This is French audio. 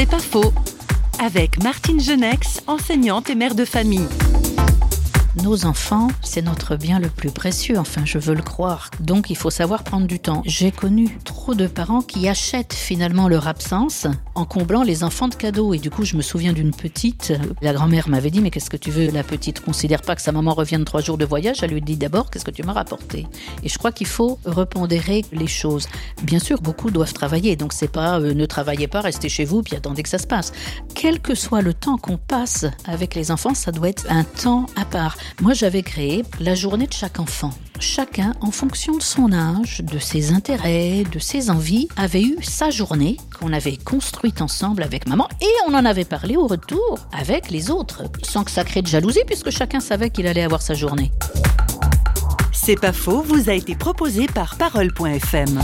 C'est pas faux. Avec Martine Genex, enseignante et mère de famille. Nos enfants, c'est notre bien le plus précieux, enfin je veux le croire. Donc il faut savoir prendre du temps. J'ai connu trop de parents qui achètent finalement leur absence en comblant les enfants de cadeaux. Et du coup, je me souviens d'une petite, la grand-mère m'avait dit, mais qu'est-ce que tu veux La petite? Considère pas que sa maman revienne trois jours de voyage. Elle lui dit d'abord, qu'est-ce que tu m'as rapporté? Et je crois qu'il faut repondérer les choses. Bien sûr, beaucoup doivent travailler, donc c'est pas euh, ne travaillez pas, restez chez vous, puis attendez que ça se passe. Quel que soit le temps qu'on passe avec les enfants, ça doit être un temps à part. Moi, j'avais créé la journée de chaque enfant. Chacun, en fonction de son âge, de ses intérêts, de ses envies, avait eu sa journée qu'on avait construite ensemble avec maman et on en avait parlé au retour avec les autres, sans que ça crée de jalousie puisque chacun savait qu'il allait avoir sa journée. C'est pas faux, vous a été proposé par Parole.fm.